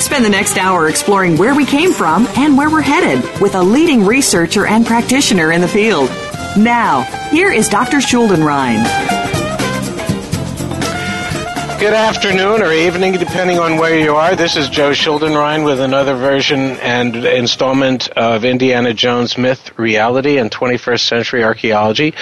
Spend the next hour exploring where we came from and where we're headed with a leading researcher and practitioner in the field. Now, here is Dr. Schuldenrein. Good afternoon or evening, depending on where you are. This is Joe Schuldenrein with another version and installment of Indiana Jones Myth, Reality, and 21st Century Archaeology.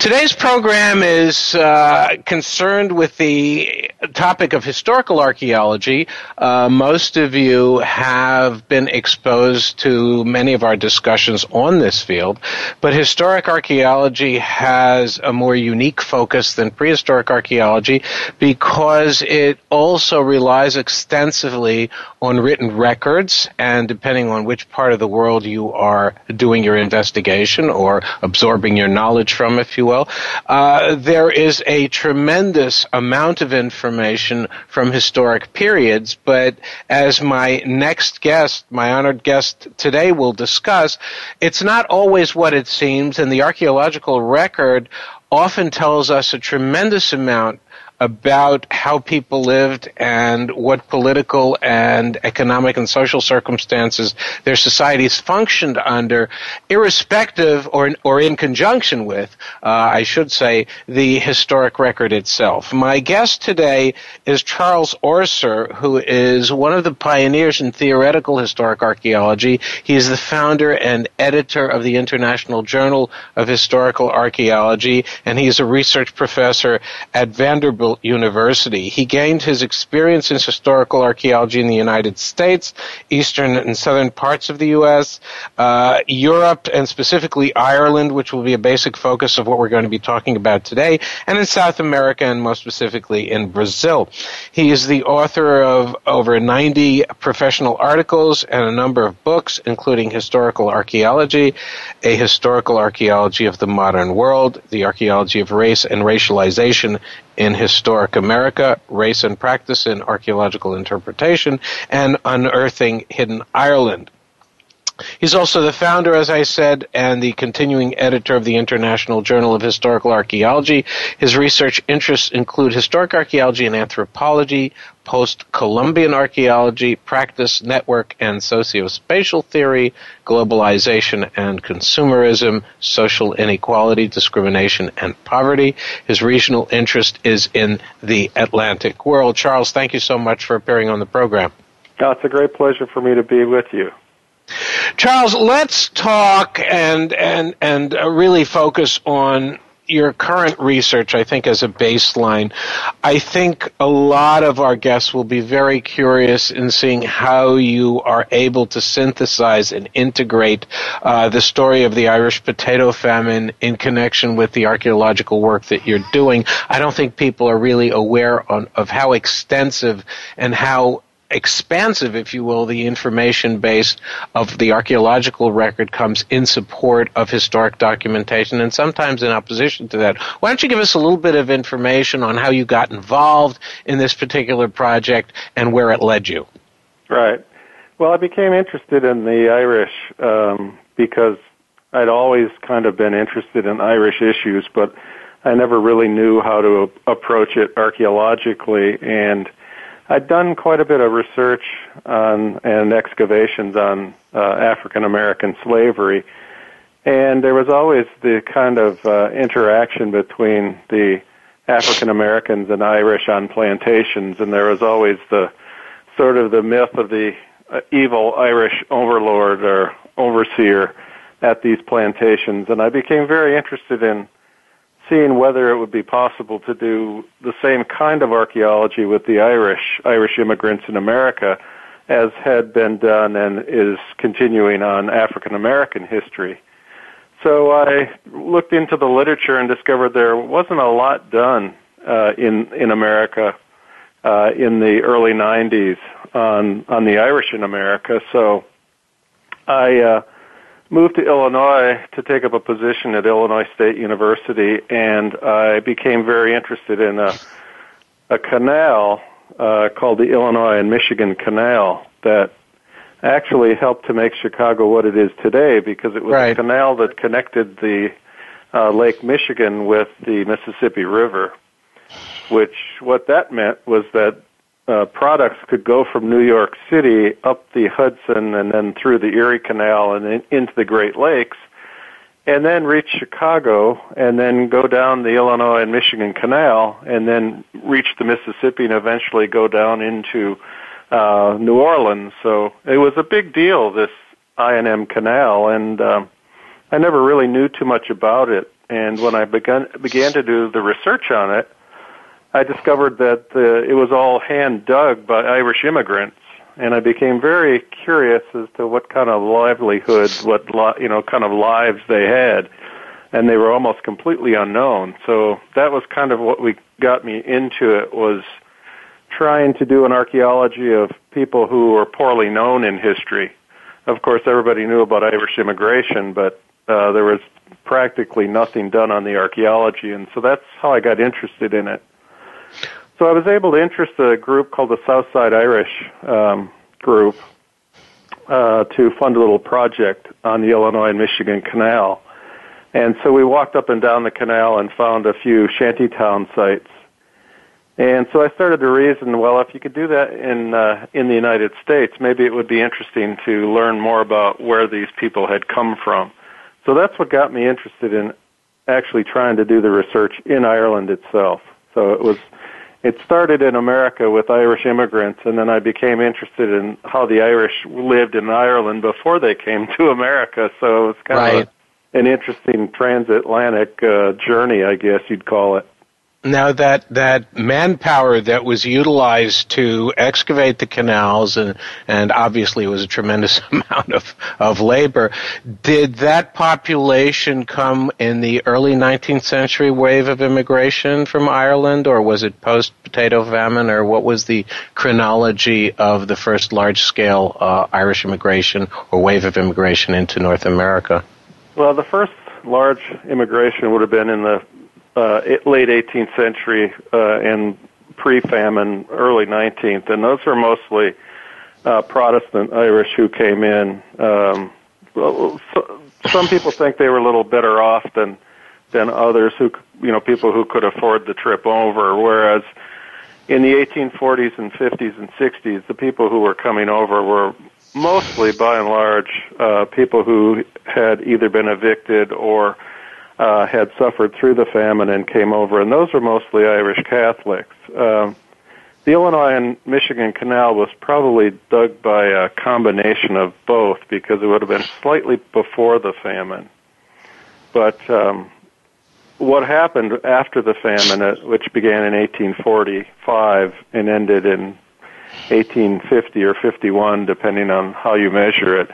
Today's program is uh, concerned with the topic of historical archaeology. Uh, most of you have been exposed to many of our discussions on this field, but historic archaeology has a more unique focus than prehistoric archaeology because because it also relies extensively on written records, and depending on which part of the world you are doing your investigation or absorbing your knowledge from, if you will, uh, there is a tremendous amount of information from historic periods. But as my next guest, my honored guest today, will discuss, it's not always what it seems, and the archaeological record often tells us a tremendous amount about how people lived and what political and economic and social circumstances their societies functioned under, irrespective or, or in conjunction with, uh, I should say, the historic record itself. My guest today is Charles Orser, who is one of the pioneers in theoretical historic archaeology. He is the founder and editor of the International Journal of Historical Archaeology, and he is a research professor at Vanderbilt University. He gained his experience in historical archaeology in the United States, eastern and southern parts of the U.S., uh, Europe, and specifically Ireland, which will be a basic focus of what we're going to be talking about today, and in South America, and most specifically in Brazil. He is the author of over 90 professional articles and a number of books, including Historical Archaeology, A Historical Archaeology of the Modern World, The Archaeology of Race and Racialization in Historic America, Race and Practice in Archaeological Interpretation, and Unearthing Hidden Ireland. He's also the founder, as I said, and the continuing editor of the International Journal of Historical Archaeology. His research interests include historic archaeology and anthropology, post-Columbian archaeology, practice, network, and sociospatial theory, globalization and consumerism, social inequality, discrimination, and poverty. His regional interest is in the Atlantic world. Charles, thank you so much for appearing on the program. Oh, it's a great pleasure for me to be with you. Charles, let's talk and and and uh, really focus on your current research, I think, as a baseline, I think a lot of our guests will be very curious in seeing how you are able to synthesize and integrate uh, the story of the Irish potato famine in connection with the archaeological work that you're doing. I don't think people are really aware on, of how extensive and how expansive, if you will, the information base of the archaeological record comes in support of historic documentation and sometimes in opposition to that. Why don't you give us a little bit of information on how you got involved in this particular project and where it led you? Right. Well, I became interested in the Irish um, because I'd always kind of been interested in Irish issues, but I never really knew how to approach it archaeologically and I'd done quite a bit of research on and excavations on uh, African American slavery, and there was always the kind of uh, interaction between the African Americans and Irish on plantations, and there was always the sort of the myth of the uh, evil Irish overlord or overseer at these plantations, and I became very interested in seeing whether it would be possible to do the same kind of archaeology with the Irish, Irish immigrants in America, as had been done and is continuing on African American history. So I looked into the literature and discovered there wasn't a lot done uh, in in America uh, in the early '90s on on the Irish in America. So I uh, moved to Illinois to take up a position at Illinois State University, and I became very interested in a, a canal uh, called the Illinois and Michigan Canal that actually helped to make Chicago what it is today because it was right. a canal that connected the uh, Lake Michigan with the Mississippi River. Which what that meant was that uh, products could go from New York City up the Hudson and then through the Erie Canal and in, into the Great Lakes, and then reach Chicago and then go down the Illinois and Michigan Canal and then reach the Mississippi and eventually go down into uh, New Orleans. So it was a big deal, this I&M Canal, and um, I never really knew too much about it. And when I began began to do the research on it, I discovered that uh, it was all hand dug by Irish immigrants, and I became very curious as to what kind of livelihood, what li- you know, kind of lives they had, and they were almost completely unknown. So that was kind of what we got me into it was trying to do an archaeology of people who were poorly known in history. Of course, everybody knew about Irish immigration, but uh, there was practically nothing done on the archaeology, and so that's how I got interested in it. So I was able to interest a group called the Southside Irish um, group uh, to fund a little project on the Illinois and Michigan Canal. And so we walked up and down the canal and found a few shantytown sites. And so I started to reason, well, if you could do that in uh, in the United States, maybe it would be interesting to learn more about where these people had come from. So that's what got me interested in actually trying to do the research in Ireland itself. So it was it started in America with Irish immigrants, and then I became interested in how the Irish lived in Ireland before they came to America. So it was kind right. of a, an interesting transatlantic uh, journey, I guess you'd call it. Now that that manpower that was utilized to excavate the canals and and obviously it was a tremendous amount of of labor, did that population come in the early 19th century wave of immigration from Ireland, or was it post potato famine, or what was the chronology of the first large scale uh, Irish immigration or wave of immigration into North America? Well, the first large immigration would have been in the uh, late 18th century uh, and pre-famine, early 19th, and those were mostly uh, Protestant Irish who came in. Um, so, some people think they were a little better off than than others who, you know, people who could afford the trip over. Whereas in the 1840s and 50s and 60s, the people who were coming over were mostly, by and large, uh, people who had either been evicted or uh, had suffered through the famine and came over, and those were mostly Irish Catholics. Um, the Illinois and Michigan Canal was probably dug by a combination of both because it would have been slightly before the famine. But um, what happened after the famine, uh, which began in 1845 and ended in 1850 or 51, depending on how you measure it,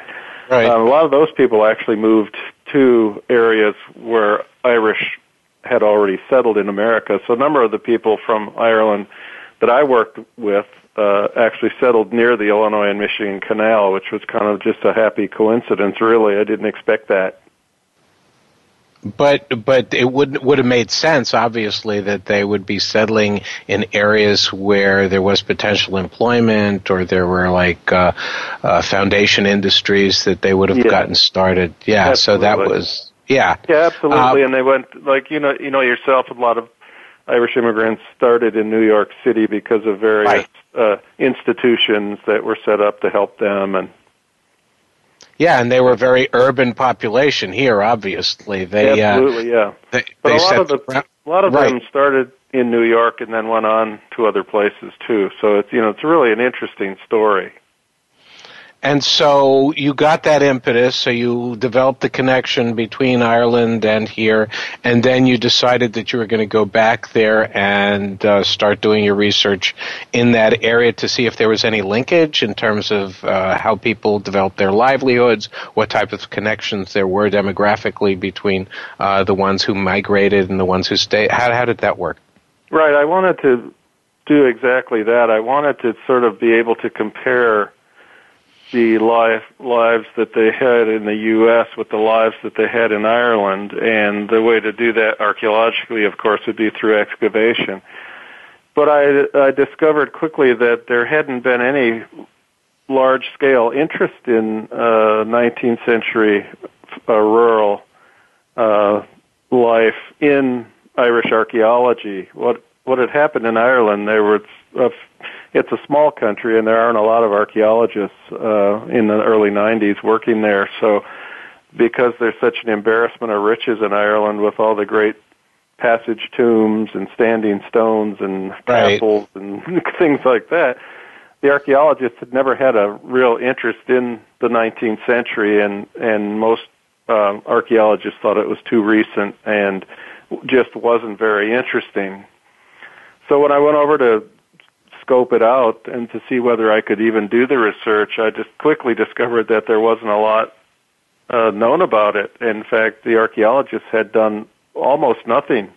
Right. uh, a lot of those people actually moved to areas where Irish had already settled in America. So a number of the people from Ireland that I worked with uh, actually settled near the Illinois and Michigan Canal, which was kind of just a happy coincidence. Really, I didn't expect that. But but it would would have made sense, obviously, that they would be settling in areas where there was potential employment or there were like uh, uh, foundation industries that they would have Yeah. gotten started. Yeah, so that was yeah. Yeah, absolutely. Um, and they went like you know you know yourself. A lot of Irish immigrants started in New York City because of various right. uh, institutions that were set up to help them and yeah, and they were a very urban population here. Obviously, they uh, absolutely, uh, yeah. They, but they a lot of the, a lot of right. them started in New York and then went on to other places too. So it's you know it's really an interesting story. And so you got that impetus, so you developed the connection between Ireland and here, and then you decided that you were going to go back there and uh, start doing your research in that area to see if there was any linkage in terms of uh, how people developed their livelihoods, what type of connections there were demographically between uh, the ones who migrated and the ones who stayed. How, how did that work? Right. I wanted to do exactly that. I wanted to sort of be able to compare the life, lives that they had in the U.S. with the lives that they had in Ireland. And the way to do that archaeologically, of course, would be through excavation. But I, I discovered quickly that there hadn't been any large scale interest in uh, 19th century uh, rural uh, life in Irish archaeology. What what had happened in Ireland? There a it's a small country, and there aren't a lot of archaeologists uh, in the early 90s working there. So, because there's such an embarrassment of riches in Ireland with all the great passage tombs and standing stones and castles right. and things like that, the archaeologists had never had a real interest in the 19th century, and and most um, archaeologists thought it was too recent and just wasn't very interesting. So when I went over to scope it out and to see whether I could even do the research, I just quickly discovered that there wasn't a lot uh, known about it. In fact, the archaeologists had done almost nothing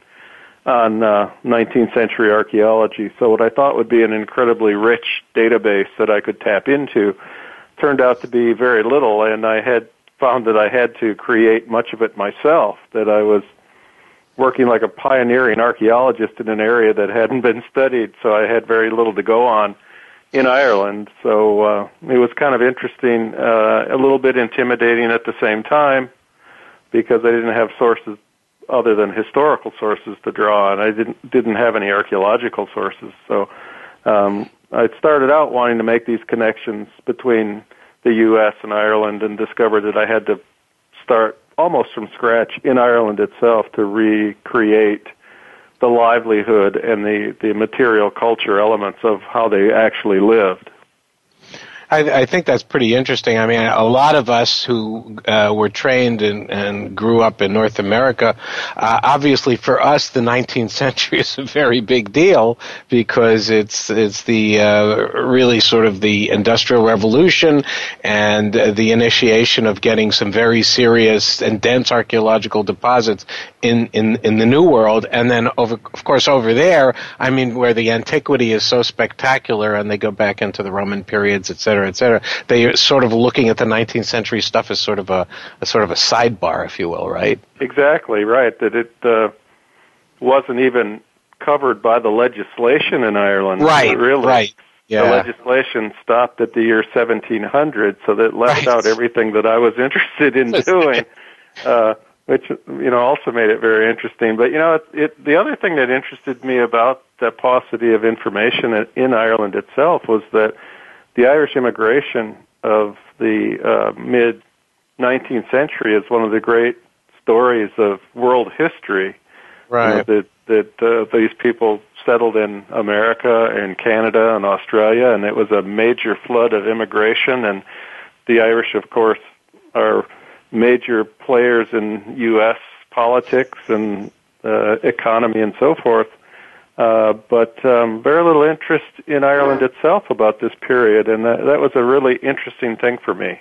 on uh, 19th century archaeology. So what I thought would be an incredibly rich database that I could tap into turned out to be very little, and I had found that I had to create much of it myself. That I was working like a pioneering archaeologist in an area that hadn't been studied, so I had very little to go on in Ireland. So uh, it was kind of interesting, uh, a little bit intimidating at the same time, because I didn't have sources other than historical sources to draw on. I didn't didn't have any archaeological sources, so um, I started out wanting to make these connections between the U.S. and Ireland, and discovered that I had to start almost from scratch in Ireland itself to recreate the livelihood and the, the material culture elements of how they actually lived. I, I, think that's pretty interesting. I mean, a lot of us who uh, were trained and, and, grew up in North America, uh, obviously for us, the 19th century is a very big deal because it's it's the uh, really sort of the industrial revolution and the initiation of getting some very serious and dense archaeological deposits in, in, in the New World, and then over, of course, over there, I mean, where the antiquity is so spectacular, and they go back into the Roman periods, et cetera, et cetera. They sort of looking at the 19th century stuff as sort of a, a sort of a sidebar, if you will, right? Exactly right. That it uh, wasn't even covered by the legislation in Ireland. Right. Really. Right. Yeah. The legislation stopped at the year 1700, so that left right. out everything that I was interested in doing. Uh, which you know also made it very interesting. But you know, it, it, the other thing that interested me about the paucity of information in Ireland itself was that the Irish immigration of the uh, mid 19th century is one of the great stories of world history. Right. You know, that that uh, these people settled in America and Canada and Australia, and it was a major flood of immigration. And the Irish, of course, are major players in U.S. politics and uh, economy and so forth. Uh, but um, very little interest in Ireland itself about this period, and that, that was a really interesting thing for me.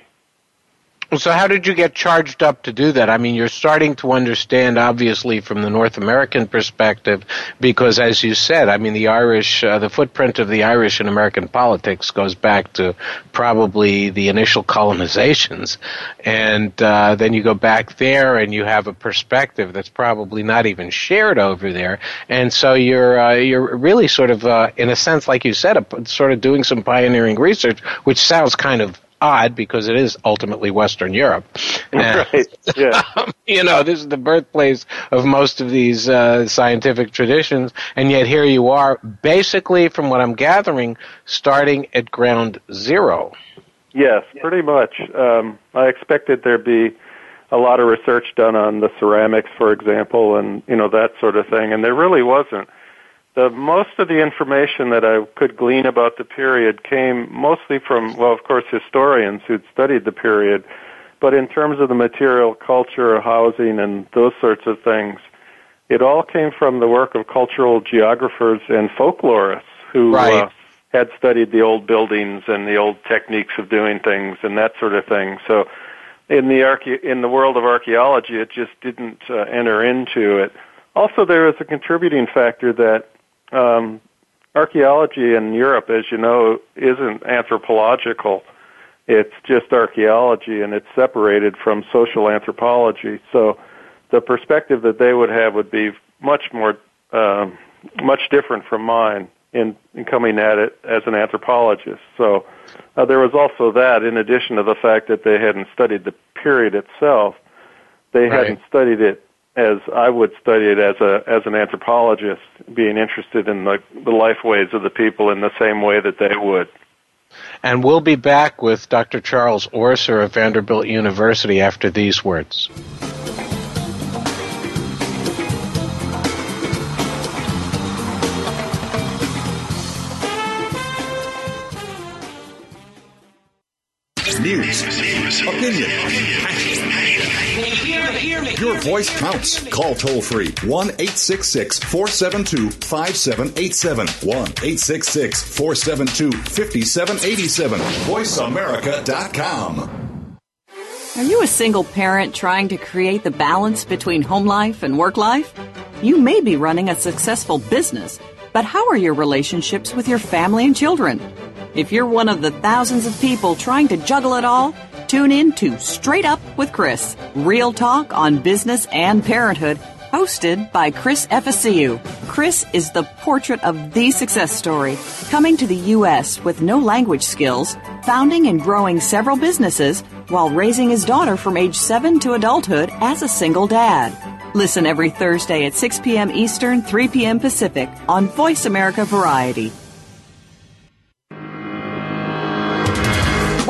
So how did you get charged up to do that? I mean, you're starting to understand, obviously, from the North American perspective, because as you said, I mean, the Irish, uh, the footprint of the Irish in American politics goes back to probably the initial colonizations. And uh, then you go back there and you have a perspective that's probably not even shared over there. And so you're, uh, you're really sort of, uh, in a sense, like you said, sort of doing some pioneering research, which sounds kind of odd because it is ultimately Western Europe. And, right. Yeah. you know, this is the birthplace of most of these uh, scientific traditions, and yet here you are, basically, from what I'm gathering, starting at ground zero. Yes, pretty much. Um, I expected there'd be a lot of research done on the ceramics, for example, and you know that sort of thing, and there really wasn't. The most of the information that I could glean about the period came mostly from, well, of course, historians who'd studied the period, but in terms of the material culture, housing, and those sorts of things, it all came from the work of cultural geographers and folklorists who right. uh, had studied the old buildings and the old techniques of doing things and that sort of thing. So in the in the world of archaeology, it just didn't uh, enter into it. Also, there is a contributing factor that um, archaeology in Europe, as you know, isn't anthropological. It's just archaeology, and it's separated from social anthropology. So, the perspective that they would have would be much more, uh, much different from mine in, in coming at it as an anthropologist. So, uh, there was also that, in addition to the fact that they hadn't studied the period itself, they right. hadn't studied it as I would study it as a as an anthropologist, being interested in the the life ways of the people in the same way that they would. And we'll be back with Dr. Charles Orser of Vanderbilt University after these words. News, opinion, your voice counts. Call toll free 1 866 472 5787. 1 866 472 5787. VoiceAmerica.com. Are you a single parent trying to create the balance between home life and work life? You may be running a successful business, but how are your relationships with your family and children? If you're one of the thousands of people trying to juggle it all, tune in to Straight Up with Chris, real talk on business and parenthood, hosted by Chris FSCU. Chris is the portrait of the success story, coming to the U.S. with no language skills, founding and growing several businesses, while raising his daughter from age 7 to adulthood as a single dad. Listen every Thursday at 6 p.m. Eastern, 3 p.m. Pacific on Voice America Variety.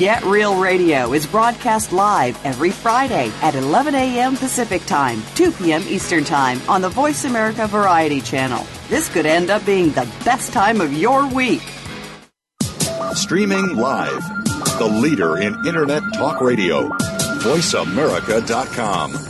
Get Real Radio is broadcast live every Friday at 11 a.m. Pacific Time, 2 p.m. Eastern Time on the Voice America Variety Channel. This could end up being the best time of your week. Streaming live, the leader in Internet Talk Radio, VoiceAmerica.com.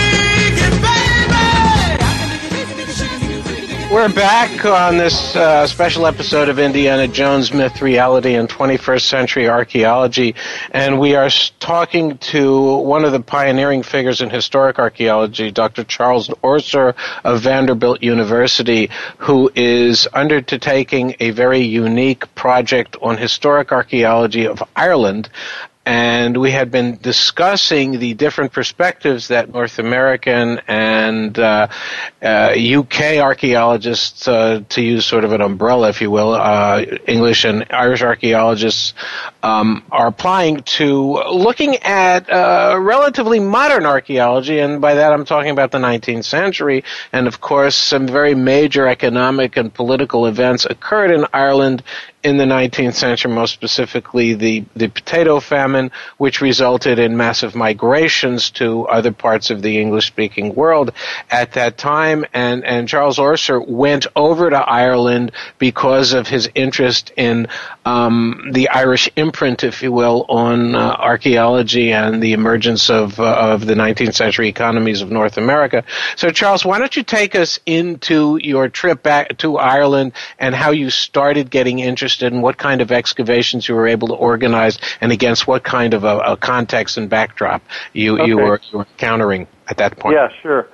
We're back on this uh, special episode of Indiana Jones Myth, Reality, and 21st Century Archaeology, and we are talking to one of the pioneering figures in historic archaeology, Dr. Charles Orser of Vanderbilt University, who is undertaking a very unique project on historic archaeology of Ireland and we had been discussing the different perspectives that North American and uh, uh, UK archaeologists, uh, to use sort of an umbrella, if you will, uh, English and Irish archaeologists um, are applying to looking at uh, relatively modern archaeology, and by that I'm talking about the 19th century, and of course some very major economic and political events occurred in Ireland in the 19th century, most specifically the, the potato famine, which resulted in massive migrations to other parts of the English speaking world at that time. And, and Charles Orser went over to Ireland because of his interest in um, the Irish imprint, if you will, on uh, archaeology and the emergence of, uh, of the 19th century economies of North America. So, Charles, why don't you take us into your trip back to Ireland and how you started getting interested in what kind of excavations you were able to organize and against what kind of a, a context and backdrop you, okay. you, were, you were encountering at that point? Yeah, sure.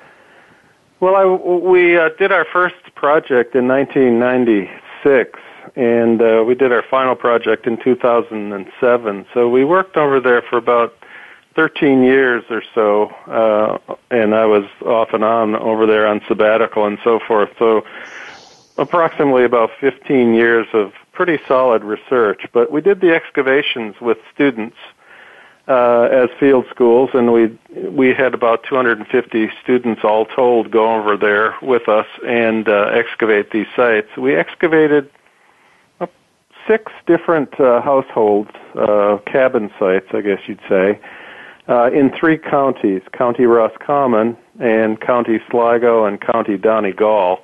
Well, I, we uh, did our first project in 1996 and uh, we did our final project in 2007. So we worked over there for about 13 years or so, uh, and I was off and on over there on sabbatical and so forth. So approximately about 15 years of pretty solid research. But we did the excavations with students uh, as field schools, and we we had about 250 students all told go over there with us and uh, excavate these sites. We excavated six different uh, households, uh, cabin sites, I guess you'd say, uh, in three counties, County Roscommon and County Sligo and County Donegal.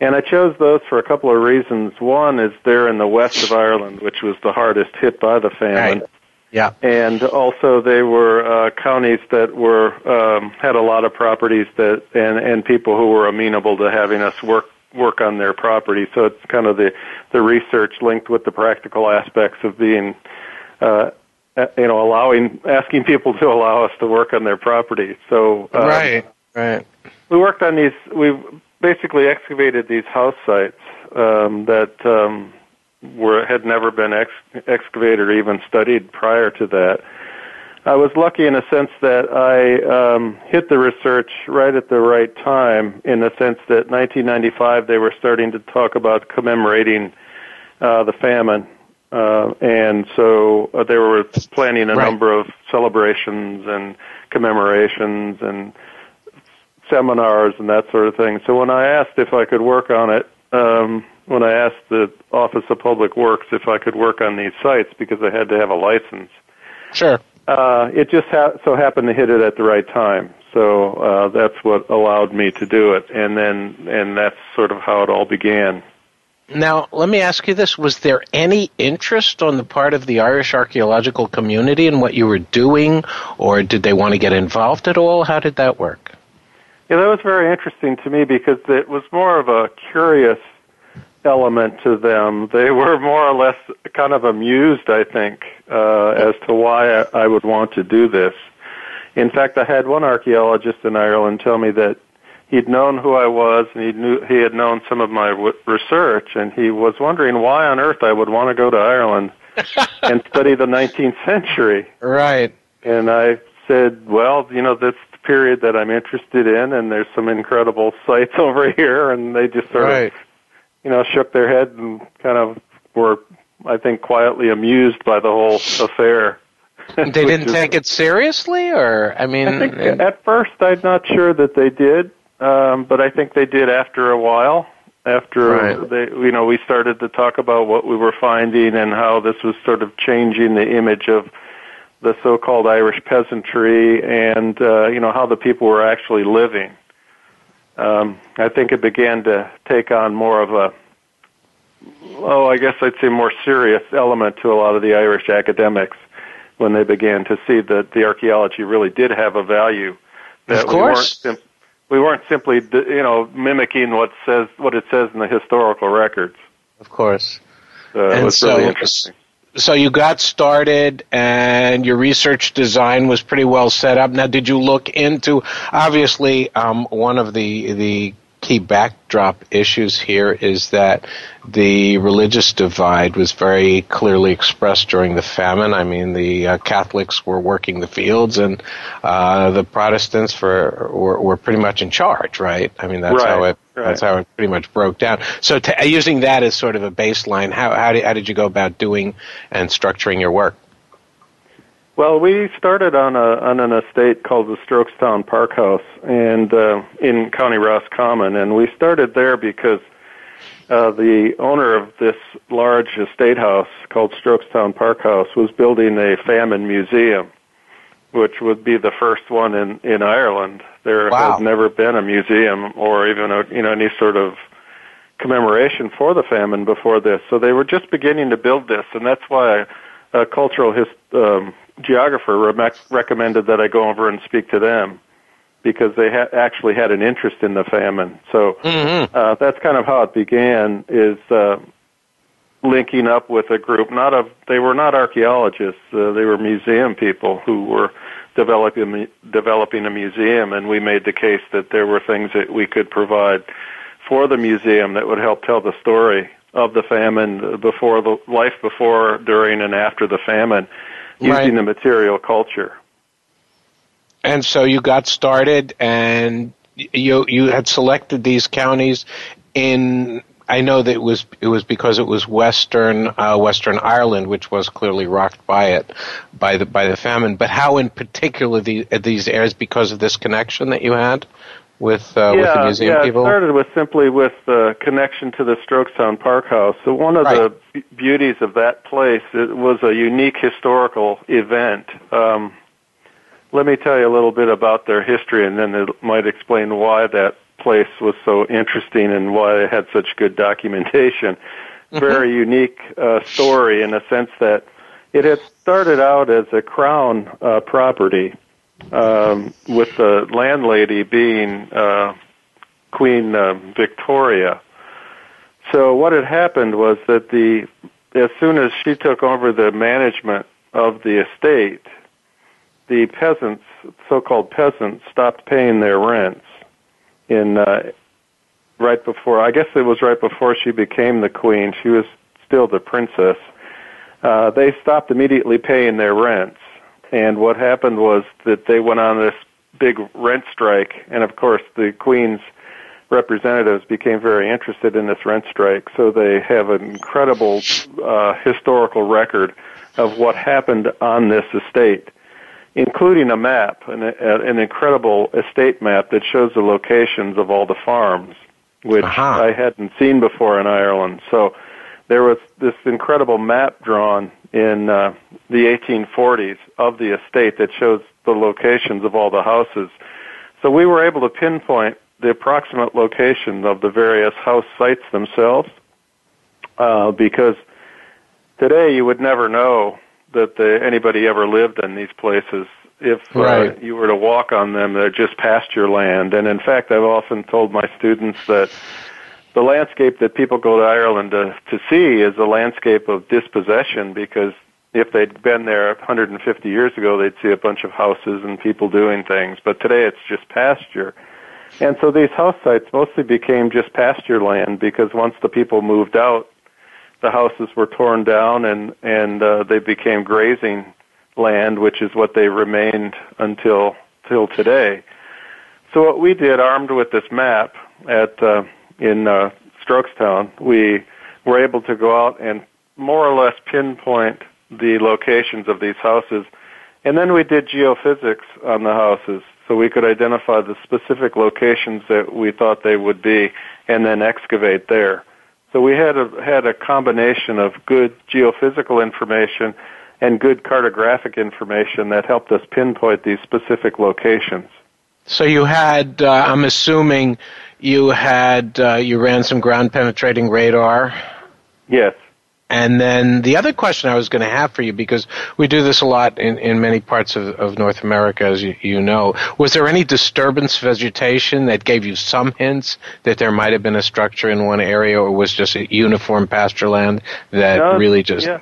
And I chose those for a couple of reasons. One is they're in the west of Ireland, which was the hardest hit by the famine. Right. Yeah. And also they were uh, counties that were um, had a lot of properties that and and people who were amenable to having us work work on their property. So it's kind of the the research linked with the practical aspects of being, uh, you know, allowing asking people to allow us to work on their property. So um, right, right. We worked on these. We basically excavated these house sites um, that um, were had never been ex- excavated or even studied prior to that. I was lucky in a sense that I um, hit the research right at the right time, in the sense that 1995 they were starting to talk about commemorating uh, the famine, uh, and so uh, they were planning a right. number of celebrations and commemorations and seminars and that sort of thing. So when I asked if I could work on it, um, when I asked the Office of Public Works if I could work on these sites because I had to have a license. Sure uh, it just ha- so happened to hit it at the right time. So uh, that's what allowed me to do it, and then and that's sort of how it all began. Now, let me ask you this: Was there any interest on the part of the Irish archaeological community in what you were doing, or did they want to get involved at all? How did that work? Yeah, that was very interesting to me because it was more of a curious element to them. They were more or less kind of amused, I think, uh, as to why I, I would want to do this. In fact, I had one archaeologist in Ireland tell me that he'd known who I was and he knew he had known some of my w- research, and he was wondering why on earth I would want to go to Ireland and study the 19th century. Right. And I said, well, you know, that's the period that I'm interested in, and there's some incredible sites over here, and they just sort right. of you know, shook their head and kind of were, I think, quietly amused by the whole affair. they didn't is, take it seriously, or I mean, I think at first I'm not sure that they did, um, but I think they did after a while. After right. they, you know, we started to talk about what we were finding and how this was sort of changing the image of the so-called Irish peasantry, and uh, you know how the people were actually living um, I think it began to take on more of a, oh, I guess I'd say more serious element to a lot of the Irish academics when they began to see that the archaeology really did have a value. That of course. We weren't, sim- we weren't simply, you know, mimicking what says what it says in the historical records. Of course. Uh, and so, really interesting so you got started and your research design was pretty well set up. Now, did you look into, obviously, um, one of the, the key backdrop issues here is that the religious divide was very clearly expressed during the famine. I mean, the uh, Catholics were working the fields, and uh, the Protestants were, were, were pretty much in charge, right? I mean, that's right, how it right. that's how it pretty much broke down. So, t- using that as sort of a baseline, how how did, how did you go about doing and structuring your work? Well, we started on a on an estate called the Strokestown Park House, and uh, in County Roscommon, and we started there because uh, the owner of this large estate house called Strokestown Park House was building a famine museum, which would be the first one in in Ireland. There Wow. has never been a museum or even a you know any sort of commemoration for the famine before this. So they were just beginning to build this, and that's why a cultural his, um, geographer re- recommended that I go over and speak to them because they ha- actually had an interest in the famine. So uh, that's kind of how it began. Is uh, linking up with a group. Not of they were not archaeologists. Uh, they were museum people who were developing developing a museum, and we made the case that there were things that we could provide for the museum that would help tell the story of the famine before the life before, during, and after the famine, using Right. the material culture. And so you got started, and you you had selected these counties in. I know that it was it was because it was Western uh, Western Ireland, which was clearly rocked by it, by the by the famine. But how, in particular, the, these areas because of this connection that you had with uh, with the yeah, museum yeah, people. it started with simply with the connection to the Strokestown Park House. So one of the beauties of that place it was a unique historical event. Um, let me tell you a little bit about their history, and then it might explain why that place was so interesting and why it had such good documentation. Very unique uh, story in the sense that it had started out as a crown uh, property um, with the landlady being uh, Queen uh, Victoria. So what had happened was that the as soon as she took over the management of the estate, the peasants, so-called peasants, stopped paying their rents in uh, right before. I guess it was right before she became the queen. She was still the princess. Uh, they stopped immediately paying their rents, and what happened was that they went on this big rent strike, and of course the queen's representatives became very interested in this rent strike. So they have an incredible uh, historical record of what happened on this estate including a map, an, an incredible estate map that shows the locations of all the farms, which Aha. I hadn't seen before in Ireland. So there was this incredible map drawn in uh, the 1840s of the estate that shows the locations of all the houses. So we were able to pinpoint the approximate location of the various house sites themselves uh, because today you would never know that the, anybody ever lived in these places if uh, you were to walk on them. They're just pasture land. And in fact, I've often told my students that the landscape that people go to Ireland to, to see is a landscape of dispossession because if they'd been there 150 years ago, they'd see a bunch of houses and people doing things. But today it's just pasture. And so these house sites mostly became just pasture land because once the people moved out, the houses were torn down and and uh, they became grazing land, which is what they remained until till today. So what we did, armed with this map at uh, in uh, Strokestown, we were able to go out and more or less pinpoint the locations of these houses, and then we did geophysics on the houses, so we could identify the specific locations that we thought they would be, and then excavate there. So we had a had a combination of good geophysical information and good cartographic information that helped us pinpoint these specific locations. So you had, uh, I'm assuming, you had uh, you ran some ground penetrating radar. Yes. And then the other question I was going to have for you, because we do this a lot in, in many parts of, of North America, as you, you know, was there any disturbance vegetation that gave you some hints that there might have been a structure in one area, or was just a uniform pasture land that No, really just yeah,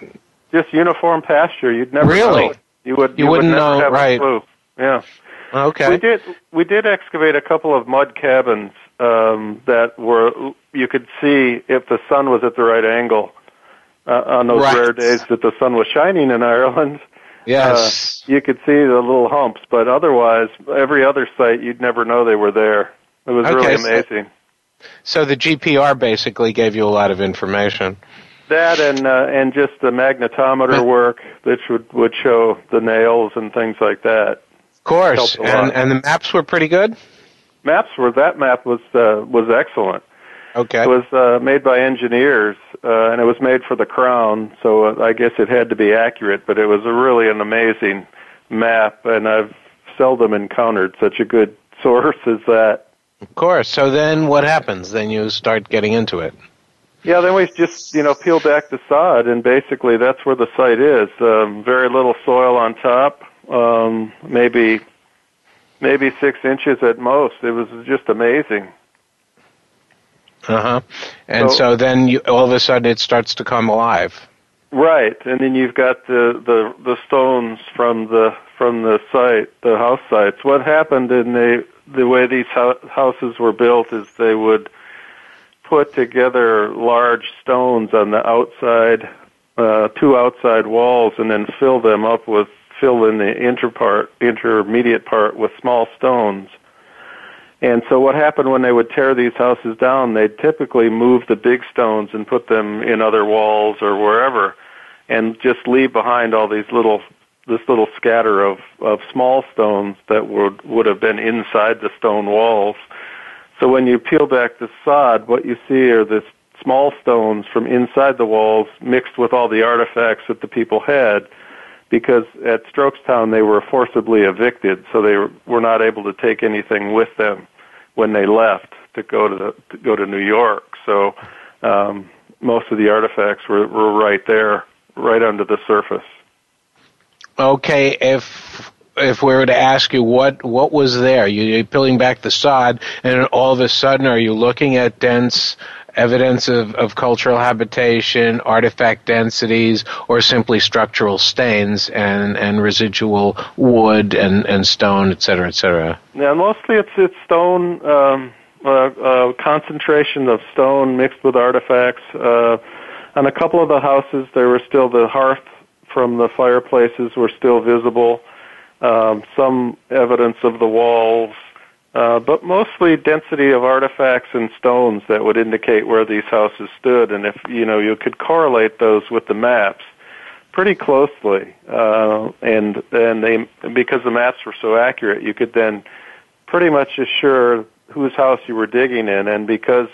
just uniform pasture. You'd never Really? know. You would You you, would wouldn't never know, have right. a clue. Yeah. okay? We did we did excavate a couple of mud cabins um, that were you could see if the sun was at the right angle uh, on those Right. rare days that the sun was shining in Ireland. Yes. Uh, you could see the little humps, but otherwise, every other site you'd never know they were there. It was Okay, really amazing. so the GPR basically gave you a lot of information. That and uh, and just the magnetometer work, which would would show the nails and things like that. Of course, and lot. and the maps were pretty good. Maps were that map was uh, was excellent. Okay. It was uh, made by engineers, uh, and it was made for the crown, so uh, I guess it had to be accurate. But it was a really an amazing map, and I've seldom encountered such a good source as that. Of course. So then, what happens? Then you start getting into it. Yeah, then we just you know peel back the sod, and basically that's where the site is. Um, very little soil on top, um, maybe maybe six inches at most. It was just amazing. Uh huh. And so, so then you, all of a sudden it starts to come alive. Right, and then you've got the the the stones from the from the site, the house sites. What happened in the the way these houses were built is they would put together large stones on the outside, uh, two outside walls, and then fill them up with fill in the inter part, intermediate part with small stones. And so what happened when they would tear these houses down, they'd typically move the big stones and put them in other walls or wherever and just leave behind all these little this little scatter of, of small stones that would would have been inside the stone walls. So when you peel back the sod, what you see are this small stones from inside the walls mixed with all the artifacts that the people had because at Strokestown they were forcibly evicted, so they were not able to take anything with them when they left to go to, the, to go to New York. So um, most of the artifacts were, were right there, right under the surface. Okay, if if we were to ask you what what was there, you're peeling back the sod, and all of a sudden, are you looking at dense evidence of, of cultural habitation, artifact densities, or simply structural stains and, and residual wood and, and stone, et cetera, et cetera? Yeah, mostly it's it's stone. Um, uh, uh, concentration of stone mixed with artifacts. Uh, on a couple of the houses, there were still the hearth from the fireplaces were still visible. Um, some evidence of the walls uh, but mostly density of artifacts and stones that would indicate where these houses stood, and if you know you could correlate those with the maps pretty closely, uh, and and they because the maps were so accurate, you could then pretty much assure whose house you were digging in, and because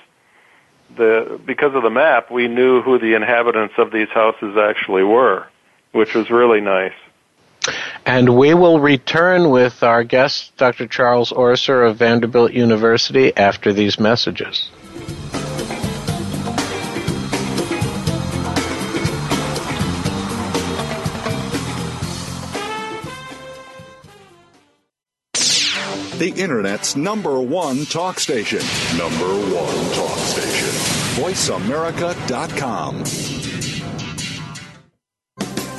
the because of the map, we knew who the inhabitants of these houses actually were, which was really nice. And we will return with our guest, Dr. Charles Orser of Vanderbilt University, after these messages. The Internet's number one talk station. Number one talk station. VoiceAmerica.com.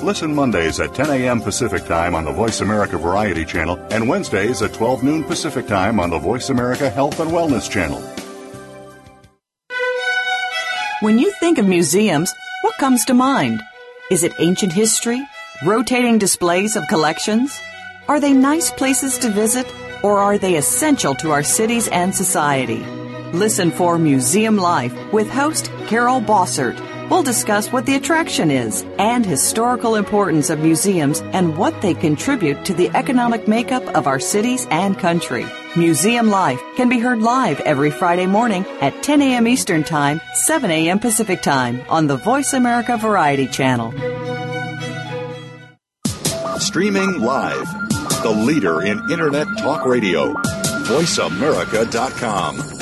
Listen Mondays at 10 a.m. Pacific Time on the Voice America Variety Channel and Wednesdays at 12 noon Pacific Time on the Voice America Health and Wellness Channel. When you think of museums, what comes to mind? Is it ancient history? Rotating displays of collections? Are they nice places to visit? Or are they essential to our cities and society? Listen for Museum Life with host Carol Bossert We'll discuss what the attraction is and historical importance of museums and what they contribute to the economic makeup of our cities and country. Museum Life can be heard live every Friday morning at 10 a.m. Eastern Time, 7 a.m. Pacific Time on the Voice America Variety Channel. Streaming live, the leader in Internet Talk Radio, voiceamerica.com.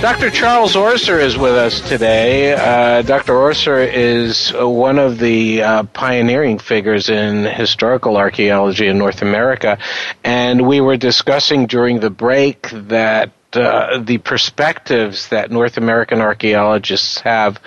Dr. Charles Orser is with us today. Uh, Dr. Orser is one of the uh, pioneering figures in historical archaeology in North America. And we were discussing during the break that uh, the perspectives that North American archaeologists have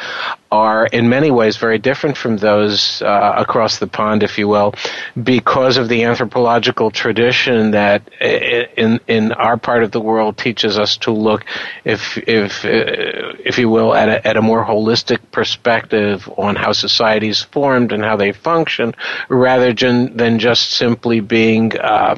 are in many ways very different from those uh, across the pond, if you will, because of the anthropological tradition that in in our part of the world teaches us to look, if if uh, if you will, at a, at a more holistic perspective on how societies formed and how they function, rather than just simply being uh,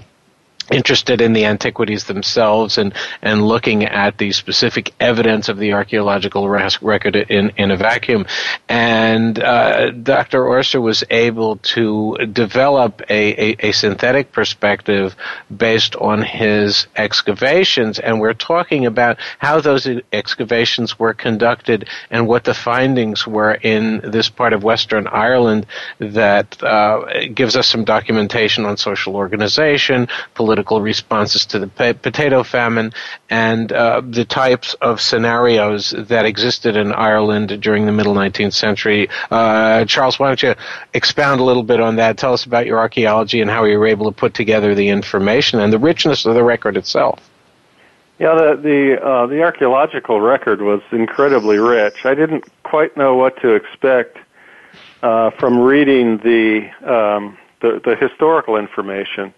interested in the antiquities themselves and, and looking at the specific evidence of the archaeological record in, in a vacuum. And uh, Dr. Orser was able to develop a, a, a, synthetic perspective based on his excavations. And we're talking about how those excavations were conducted and what the findings were in this part of Western Ireland that uh, gives us some documentation on social organization, political political responses to the potato famine and uh, the types of scenarios that existed in Ireland during the middle 19th century. Uh, Charles, why don't you expound a little bit on that? Tell us about your archaeology and how you were able to put together the information and the richness of the record itself. Yeah, the the, uh, the archaeological record was incredibly rich. I didn't quite know what to expect uh, from reading the, um, the the historical information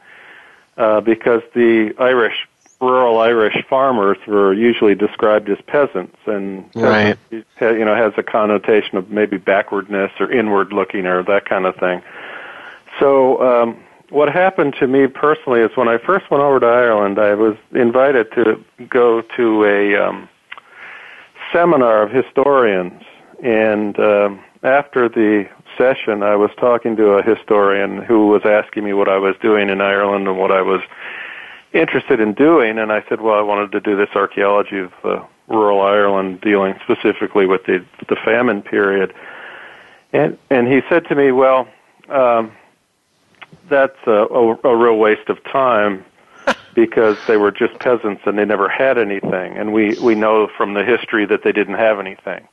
uh, because the Irish rural Irish farmers were usually described as peasants, and right. you know has a connotation of maybe backwardness or inward looking or that kind of thing. So um, what happened to me personally is when I first went over to Ireland, I was invited to go to a um, seminar of historians, and um, after the session, I was talking to a historian who was asking me what I was doing in Ireland and what I was interested in doing, and I said, well, I wanted to do this archaeology of uh, rural Ireland, dealing specifically with the the famine period. And and he said to me, well, um, that's a, a, a real waste of time because they were just peasants and they never had anything, and we we know from the history that they didn't have anything.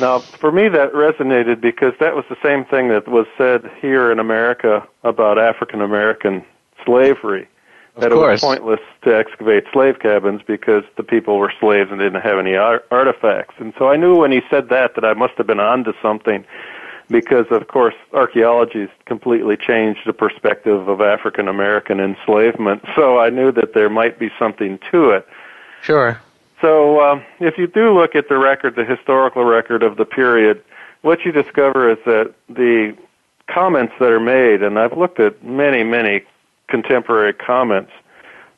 Now, for me, that resonated because that was the same thing that was said here in America about African American slavery. Of that course. it was pointless to excavate slave cabins because the people were slaves and didn't have any ar- artifacts. And so I knew when he said that that I must have been onto something because, of course, archaeology has completely changed the perspective of African American enslavement. So I knew that there might be something to it. Sure. So, um, if you do look at the record, the historical record of the period, what you discover is that the comments that are made, and I've looked at many, many contemporary comments,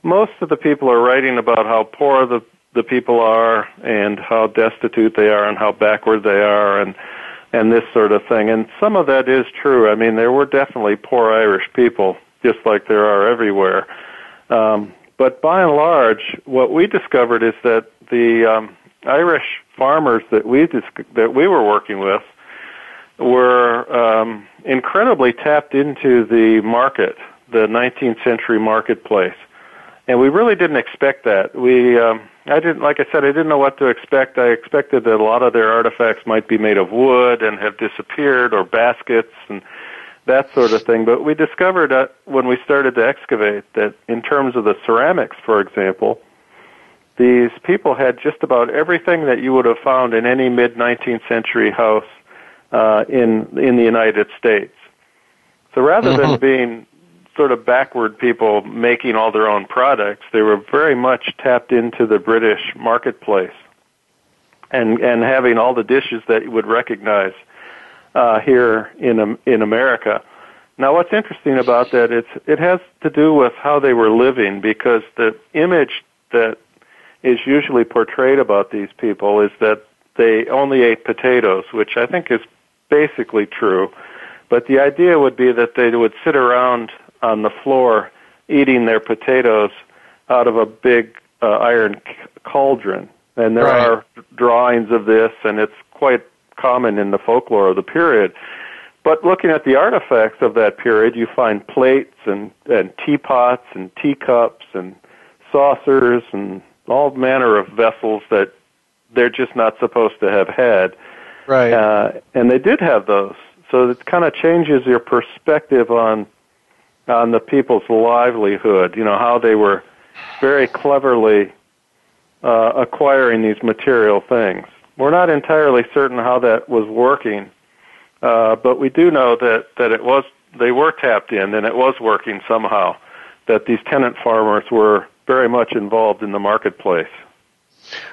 most of the people are writing about how poor the, the people are and how destitute they are and how backward they are and, and this sort of thing. And some of that is true. I mean, there were definitely poor Irish people, just like there are everywhere. Um, but by and large, what we discovered is that the um, Irish farmers that we dis- that we were working with were um, incredibly tapped into the market, the 19th century marketplace, and we really didn't expect that. We um, I didn't like I said I didn't know what to expect. I expected that a lot of their artifacts might be made of wood and have disappeared, or baskets and that sort of thing. But we discovered that when we started to excavate that in terms of the ceramics, for example, these people had just about everything that you would have found in any mid 19th century house uh, in in the United States. So rather mm-hmm. than being sort of backward people making all their own products, they were very much tapped into the British marketplace and and having all the dishes that you would recognize uh, here in um, in America. Now, what's interesting about that is it has to do with how they were living because the image that is usually portrayed about these people is that they only ate potatoes, which I think is basically true. But the idea would be that they would sit around on the floor eating their potatoes out of a big uh, iron cauldron. And there right. are drawings of this, and it's quite common in the folklore of the period. but looking at the artifacts of that period, you find plates and, and teapots and teacups and saucers and all manner of vessels that they're just not supposed to have had. Right. Uh, and they did have those. So it kind of changes your perspective on on the people's livelihood. You know how they were very cleverly uh, acquiring these material things. We're not entirely certain how that was working, uh, but we do know that that it was they were tapped in and it was working somehow. That these tenant farmers were very much involved in the marketplace.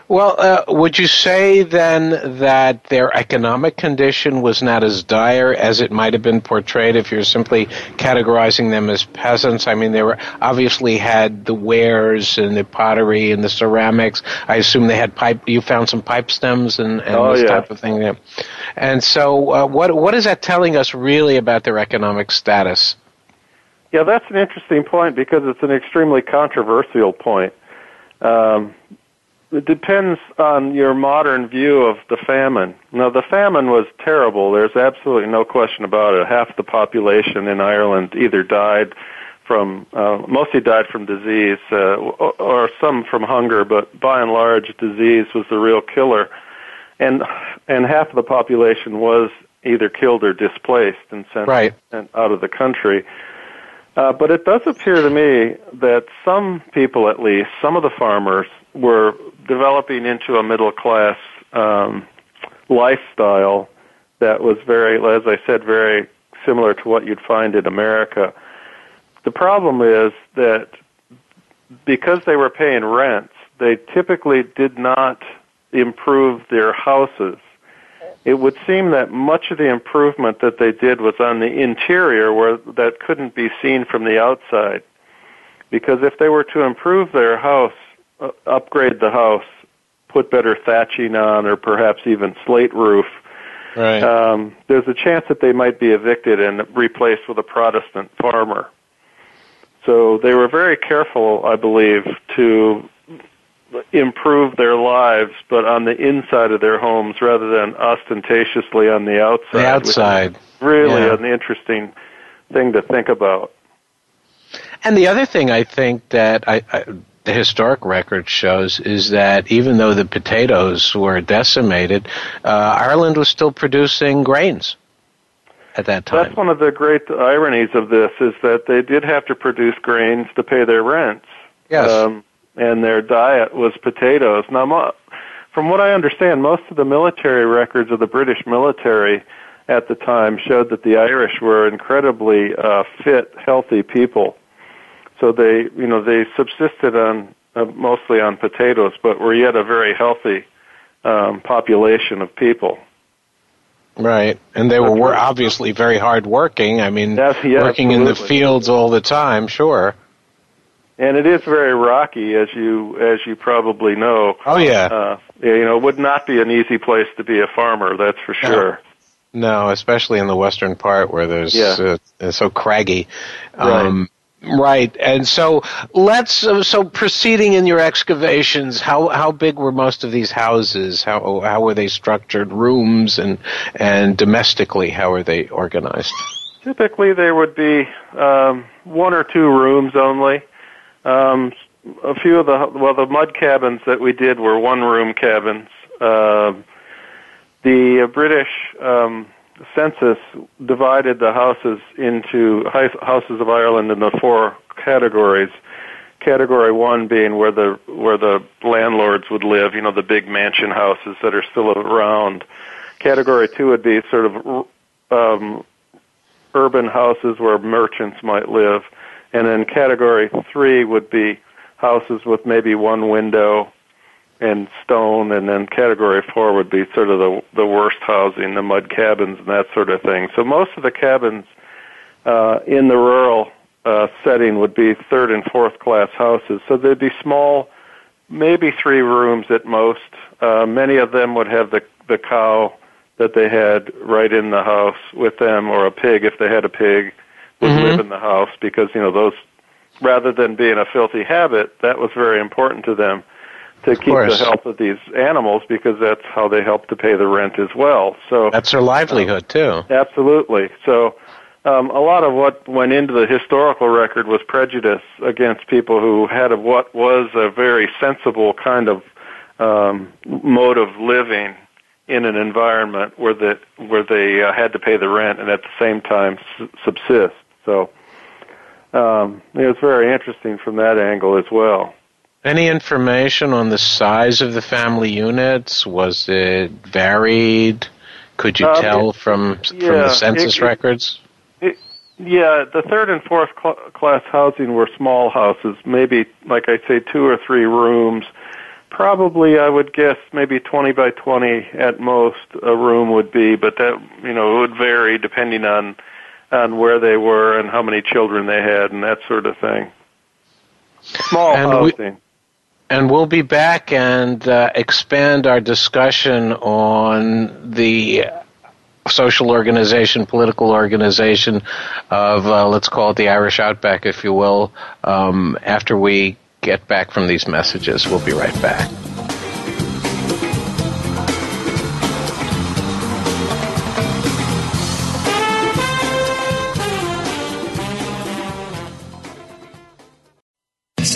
Well, uh, would you say then that their economic condition was not as dire as it might have been portrayed if you're simply categorizing them as peasants? I mean, they were obviously had the wares and the pottery and the ceramics. I assume they had pipe. You found some pipe stems and, and oh, this yeah. type of thing. Yeah. And so, uh, what what is that telling us really about their economic status? Yeah, that's an interesting point because it's an extremely controversial point. Um, it depends on your modern view of the famine. Now, the famine was terrible. There's absolutely no question about it. Half the population in Ireland either died from, uh, mostly died from disease, uh, or, or some from hunger, but by and large, disease was the real killer. And, and half of the population was either killed or displaced and sent, Right. sent out of the country. Uh, but it does appear to me that some people, at least, some of the farmers, were developing into a middle class um, lifestyle that was very, as I said, very similar to what you'd find in America. The problem is that because they were paying rents, they typically did not improve their houses. It would seem that much of the improvement that they did was on the interior where that couldn't be seen from the outside. Because if they were to improve their house, upgrade the house, put better thatching on, or perhaps even slate roof, Right. um, there's a chance that they might be evicted and replaced with a Protestant farmer. So they were very careful, I believe, to improve their lives, but on the inside of their homes rather than ostentatiously on the outside. the outside. Really Yeah. an interesting thing to think about. And the other thing I think that I, I, the historic record shows is that even though the potatoes were decimated, uh, Ireland was still producing grains at that time. That's one of the great ironies of this is that they did have to produce grains to pay their rents. yes. Um, and their diet was potatoes. Now, mo- from what I understand, most of the military records of the British military at the time showed that the Irish were incredibly uh, fit, healthy people. So they, you know, they subsisted on uh, mostly on potatoes, but were yet a very healthy um, population of people. right. And they were, were obviously very hard working. I mean, yeah, working in the fields all the time, sure. And it is very rocky, as you as you probably know. Oh, yeah. Uh, you know, it would not be an easy place to be a farmer. That's for No. sure. No, especially in the western part where there's Yeah. uh, it's so craggy. Um, right. And so let's uh, so proceeding in your excavations, how how big were most of these houses? How how were they structured? Rooms and and domestically, how were they organized? Typically, there would be um, one or two rooms only. Um, a few of the well, the mud cabins that we did were one-room cabins. Um the uh, British um, census divided the houses into houses of Ireland into four categories. Category one being where the where the landlords would live, you know, the big mansion houses that are still around. Category two would be sort of um, urban houses where merchants might live, and then category three would be houses with maybe one window and stone, and then category four would be sort of the the worst housing, the mud cabins and that sort of thing. So most of the cabins uh, in the rural uh, setting would be third and fourth class houses. So they'd be small, maybe three rooms at most. Uh, many of them would have the the cow that they had right in the house with them, or a pig if they had a pig would Mhm. live in the house because you know those rather than being a filthy habit, that was very important to them. To keep the health of these animals because that's how they help to pay the rent as well. So that's their livelihood too. Absolutely. So um, a lot of what went into the historical record was prejudice against people who had a, what was a very sensible kind of um, mode of living in an environment where the where they uh, had to pay the rent and at the same time s- subsist. So um, it was very interesting from that angle as well. Any information on the size of the family units? Was it varied? Could you um, tell from yeah, from the census it, records? It, yeah, the third and fourth cl- class housing were small houses, maybe like I say, two or three rooms. Probably, I would guess maybe 20 by 20 at most a room would be, but that you know it would vary depending on on where they were and how many children they had and that sort of thing. Small and housing. We, and we'll be back and uh, expand our discussion on the social organization, political organization of, uh, let's call it the Irish Outback, if you will, um, after we get back from these messages. We'll be right back.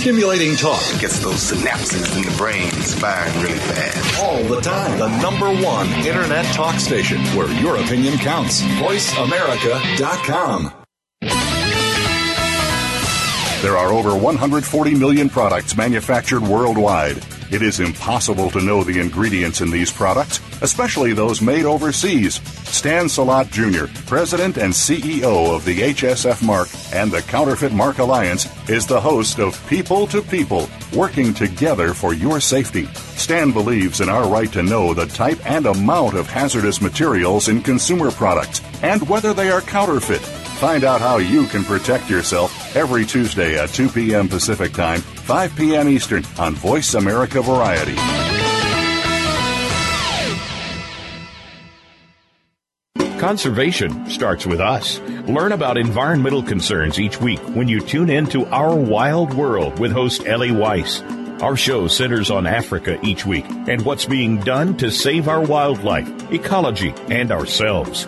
Stimulating talk gets those synapses in the brain firing really fast. All the time. The number one internet talk station where your opinion counts. VoiceAmerica.com. There are over 140 million products manufactured worldwide. It is impossible to know the ingredients in these products, especially those made overseas. Stan Salot Jr., President and CEO of the HSF Mark and the Counterfeit Mark Alliance, is the host of People to People, working together for your safety. Stan believes in our right to know the type and amount of hazardous materials in consumer products and whether they are counterfeit. Find out how you can protect yourself every Tuesday at 2 p.m. Pacific Time 5 p.m. Eastern on Voice America Variety. Conservation starts with us. Learn about environmental concerns each week when you tune in to Our Wild World with host Ellie Weiss. Our show centers on Africa each week and what's being done to save our wildlife, ecology, and ourselves.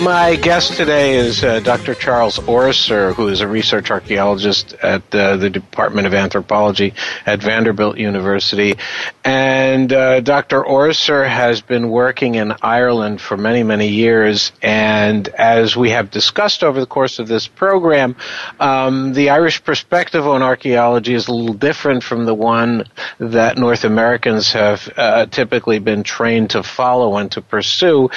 My guest today is uh, Dr. Charles Orser, who is a research archaeologist at uh, the Department of Anthropology at Vanderbilt University. And uh, Dr. Orser has been working in Ireland for many, many years. And as we have discussed over the course of this program, um, the Irish perspective on archaeology is a little different from the one that North Americans have uh, typically been trained to follow and to pursue.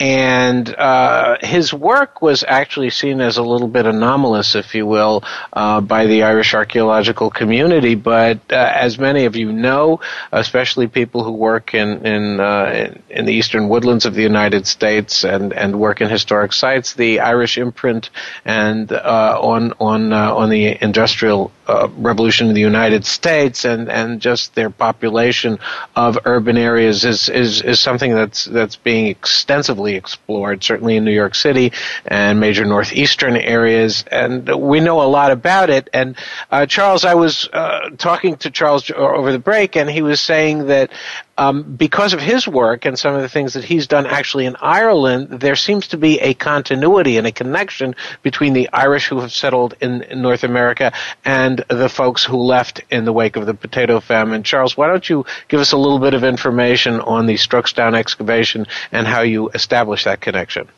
And uh, uh, his work was actually seen as a little bit anomalous, if you will, uh, by the Irish archaeological community. But uh, as many of you know, especially people who work in in, uh, in the eastern woodlands of the United States and, and work in historic sites, the Irish imprint and uh, on on on the industrial revolution in the United States and, and just their population of urban areas is, is is something that's that's being extensively explored, certainly in New York City and major northeastern areas, and we know a lot about it. And uh, Charles, I was uh, talking to Charles over the break, and he was saying that um, because of his work and some of the things that he's done actually in Ireland, there seems to be a continuity and a connection between the Irish who have settled in, in North America and the folks who left in the wake of the potato famine. Charles, why don't you give us a little bit of information on the Strokestown excavation and how you established that connection?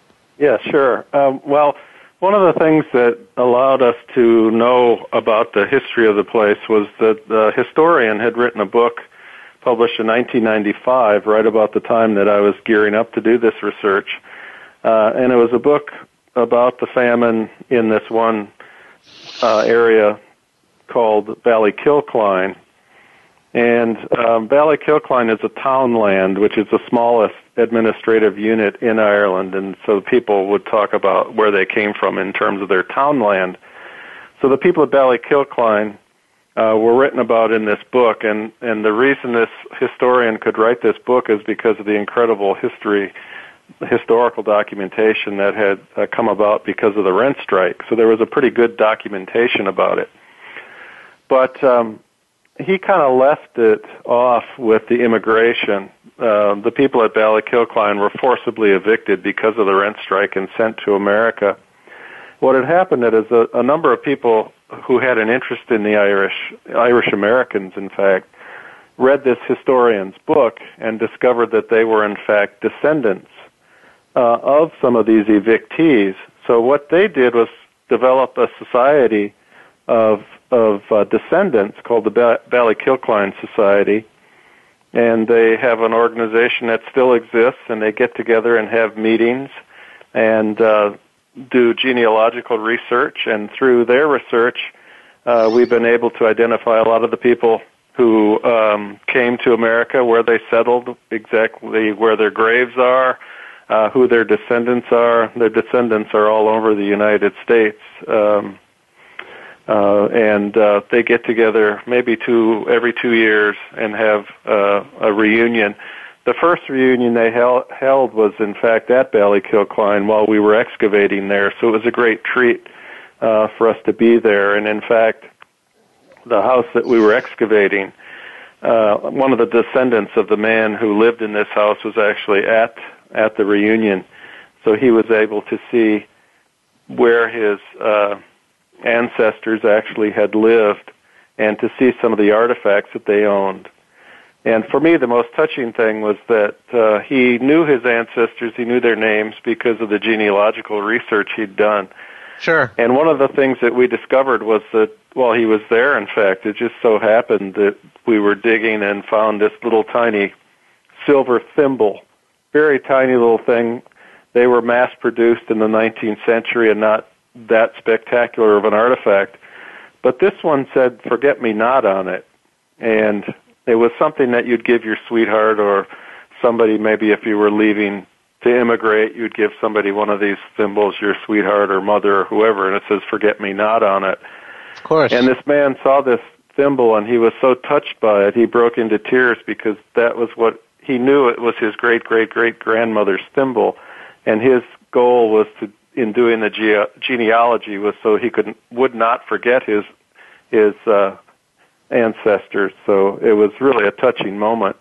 Yeah, sure. Um, well, one of the things that allowed us to know about the history of the place was that the historian had written a book published in 1995, right about the time that I was gearing up to do this research. Uh, and it was a book about the famine in this one uh, area called Ballykilcline. And um, Kilcline is a townland, which is the smallest administrative unit in Ireland. And so people would talk about where they came from in terms of their townland. So the people of Ballykilcline uh, were written about in this book, and and the reason this historian could write this book is because of the incredible history, historical documentation that had uh, come about because of the rent strike. So there was a pretty good documentation about it, but um, he kind of left it off with the immigration. Uh, the people at Ballykilcline were forcibly evicted because of the rent strike and sent to America. What had happened is a, a number of people who had an interest in the Irish, Irish Americans, in fact, read this historian's book and discovered that they were in fact descendants uh, of some of these evictees. So what they did was develop a society of of uh, descendants called the ba- Ballykilcline Society, and they have an organization that still exists, and they get together and have meetings, and uh, do genealogical research, and through their research, uh, we've been able to identify a lot of the people who um, came to America, where they settled, exactly where their graves are, uh, who their descendants are. Their descendants are all over the United States. Um, uh, and uh, they get together maybe two every two years and have uh, a reunion the first reunion they held, held was, in fact, at Ballykilcline while we were excavating there. So it was a great treat uh, for us to be there. And in fact, the house that we were excavating, uh, one of the descendants of the man who lived in this house was actually at at the reunion, so he was able to see where his uh, ancestors actually had lived and to see some of the artifacts that they owned. And for me, the most touching thing was that uh, he knew his ancestors, he knew their names because of the genealogical research he'd done. Sure. And one of the things that we discovered was that while he was there, in fact, it just so happened that we were digging and found this little tiny silver thimble, very tiny little thing. They were mass produced in the 19th century and not that spectacular of an artifact. But this one said "Forget Me Not" on it, and it was something that you'd give your sweetheart or somebody maybe if you were leaving to immigrate you'd give somebody one of these thimbles your sweetheart or mother or whoever and it says forget me not on it of course and this man saw this thimble and he was so touched by it he broke into tears because that was what he knew it was his great great great grandmother's thimble and his goal was to in doing the ge- genealogy was so he could would not forget his his uh ancestors. So it was really a touching moment.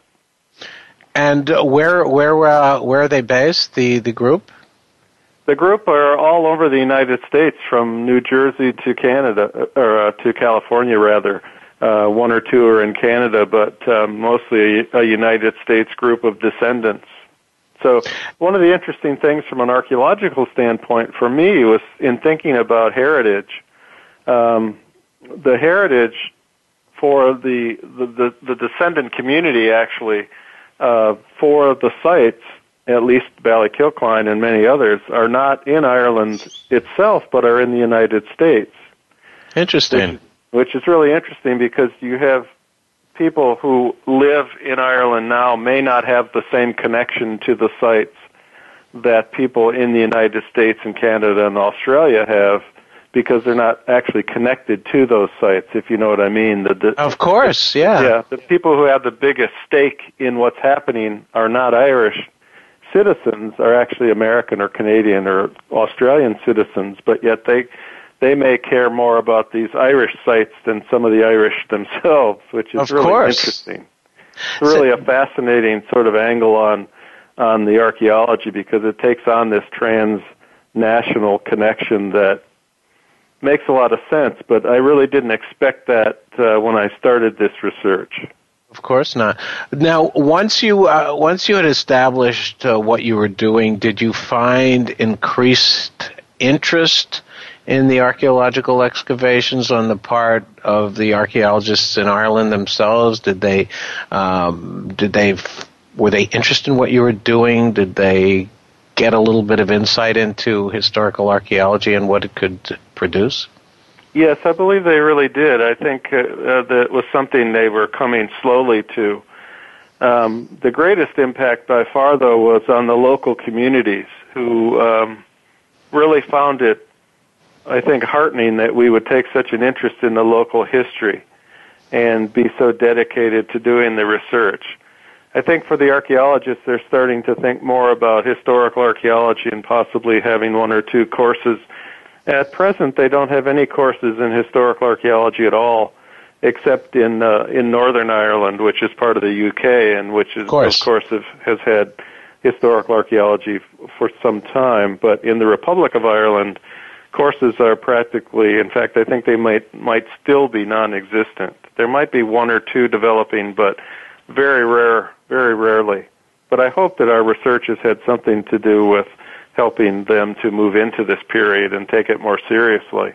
And where where uh, where are they based? The the group. The group are all over the United States, from New Jersey to Canada, or uh, to California rather. Uh, one or two are in Canada, but uh, mostly a, a United States group of descendants. So one of the interesting things from an archaeological standpoint for me was in thinking about heritage. Um, the heritage for the the, the, the descendant community actually uh, for the sites, at least Ballykilcline and many others, are not in Ireland itself, but are in the United States. Interesting. Which, which is really interesting because you have people who live in Ireland now may not have the same connection to the sites that people in the United States and Canada and Australia have because they're not actually connected to those sites, if you know what I mean. The, the, of course, yeah. Yeah, the people who have the biggest stake in what's happening are not Irish citizens are actually American or Canadian or Australian citizens, but yet they they may care more about these Irish sites than some of the Irish themselves, which is of really course. interesting. It's really a fascinating sort of angle on on the archaeology because it takes on this transnational connection that makes a lot of sense. But I really didn't expect that uh, when I started this research. Of course not. Now, once you uh, once you had established uh, what you were doing, did you find increased interest in the archaeological excavations on the part of the archaeologists in Ireland themselves? Did they um, did they were they interested in what you were doing? Did they get a little bit of insight into historical archaeology and what it could produce? Yes, I believe they really did. I think uh, uh, that was something they were coming slowly to. Um, the greatest impact by far, though, was on the local communities who um, really found it, I think, heartening that we would take such an interest in the local history and be so dedicated to doing the research. I think for the archaeologists, they're starting to think more about historical archaeology and possibly having one or two courses at present, they don't have any courses in historical archaeology at all, except in uh, in Northern Ireland, which is part of the UK, and which is of course, of course have, has had historical archaeology f- for some time. But in the Republic of Ireland, courses are practically, in fact, I think they might might still be non-existent. There might be one or two developing, but very rare, very rarely. But I hope that our research has had something to do with helping them to move into this period and take it more seriously.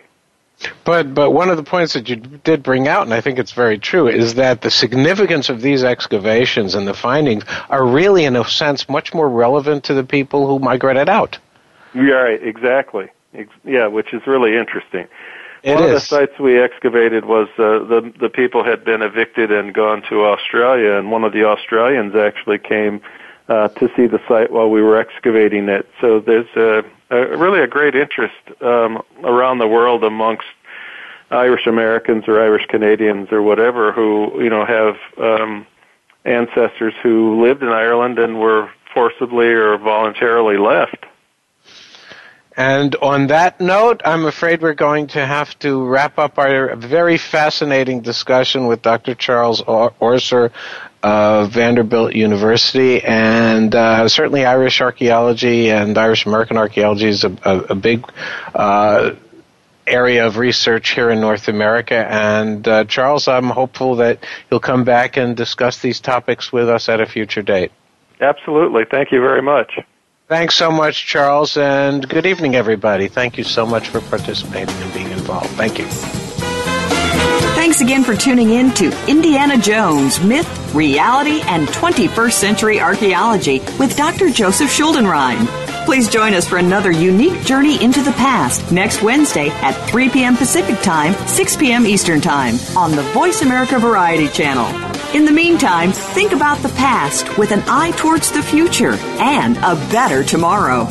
But but one of the points that you did bring out, and I think it's very true, is that the significance of these excavations and the findings are really, in a sense, much more relevant to the people who migrated out. Right, exactly. Yeah, which is really interesting. It One is. of the sites we excavated was uh, the the people had been evicted and gone to Australia, and one of the Australians actually came uh, to see the site while we were excavating it. So there's a, a really a great interest um, around the world amongst Irish Americans or Irish Canadians or whatever who you know have um, ancestors who lived in Ireland and were forcibly or voluntarily left. And on that note, I'm afraid we're going to have to wrap up our very fascinating discussion with Dr. Charles Orser of Vanderbilt University, and uh, certainly Irish archaeology and Irish American archaeology is a, a, a big uh, area of research here in North America. And uh, Charles, I'm hopeful that you'll come back and discuss these topics with us at a future date. Absolutely. Thank you very much. Thanks so much, Charles, and good evening, everybody. Thank you so much for participating and being involved. Thank you. Thanks again for tuning in to Indiana Jones Myth, Reality, and 21st Century Archaeology with Dr. Joseph Schuldenrein. Please join us for another unique journey into the past next Wednesday at 3 p.m. Pacific Time, 6 p.m. Eastern Time on the Voice America Variety Channel. In the meantime, think about the past with an eye towards the future and a better tomorrow.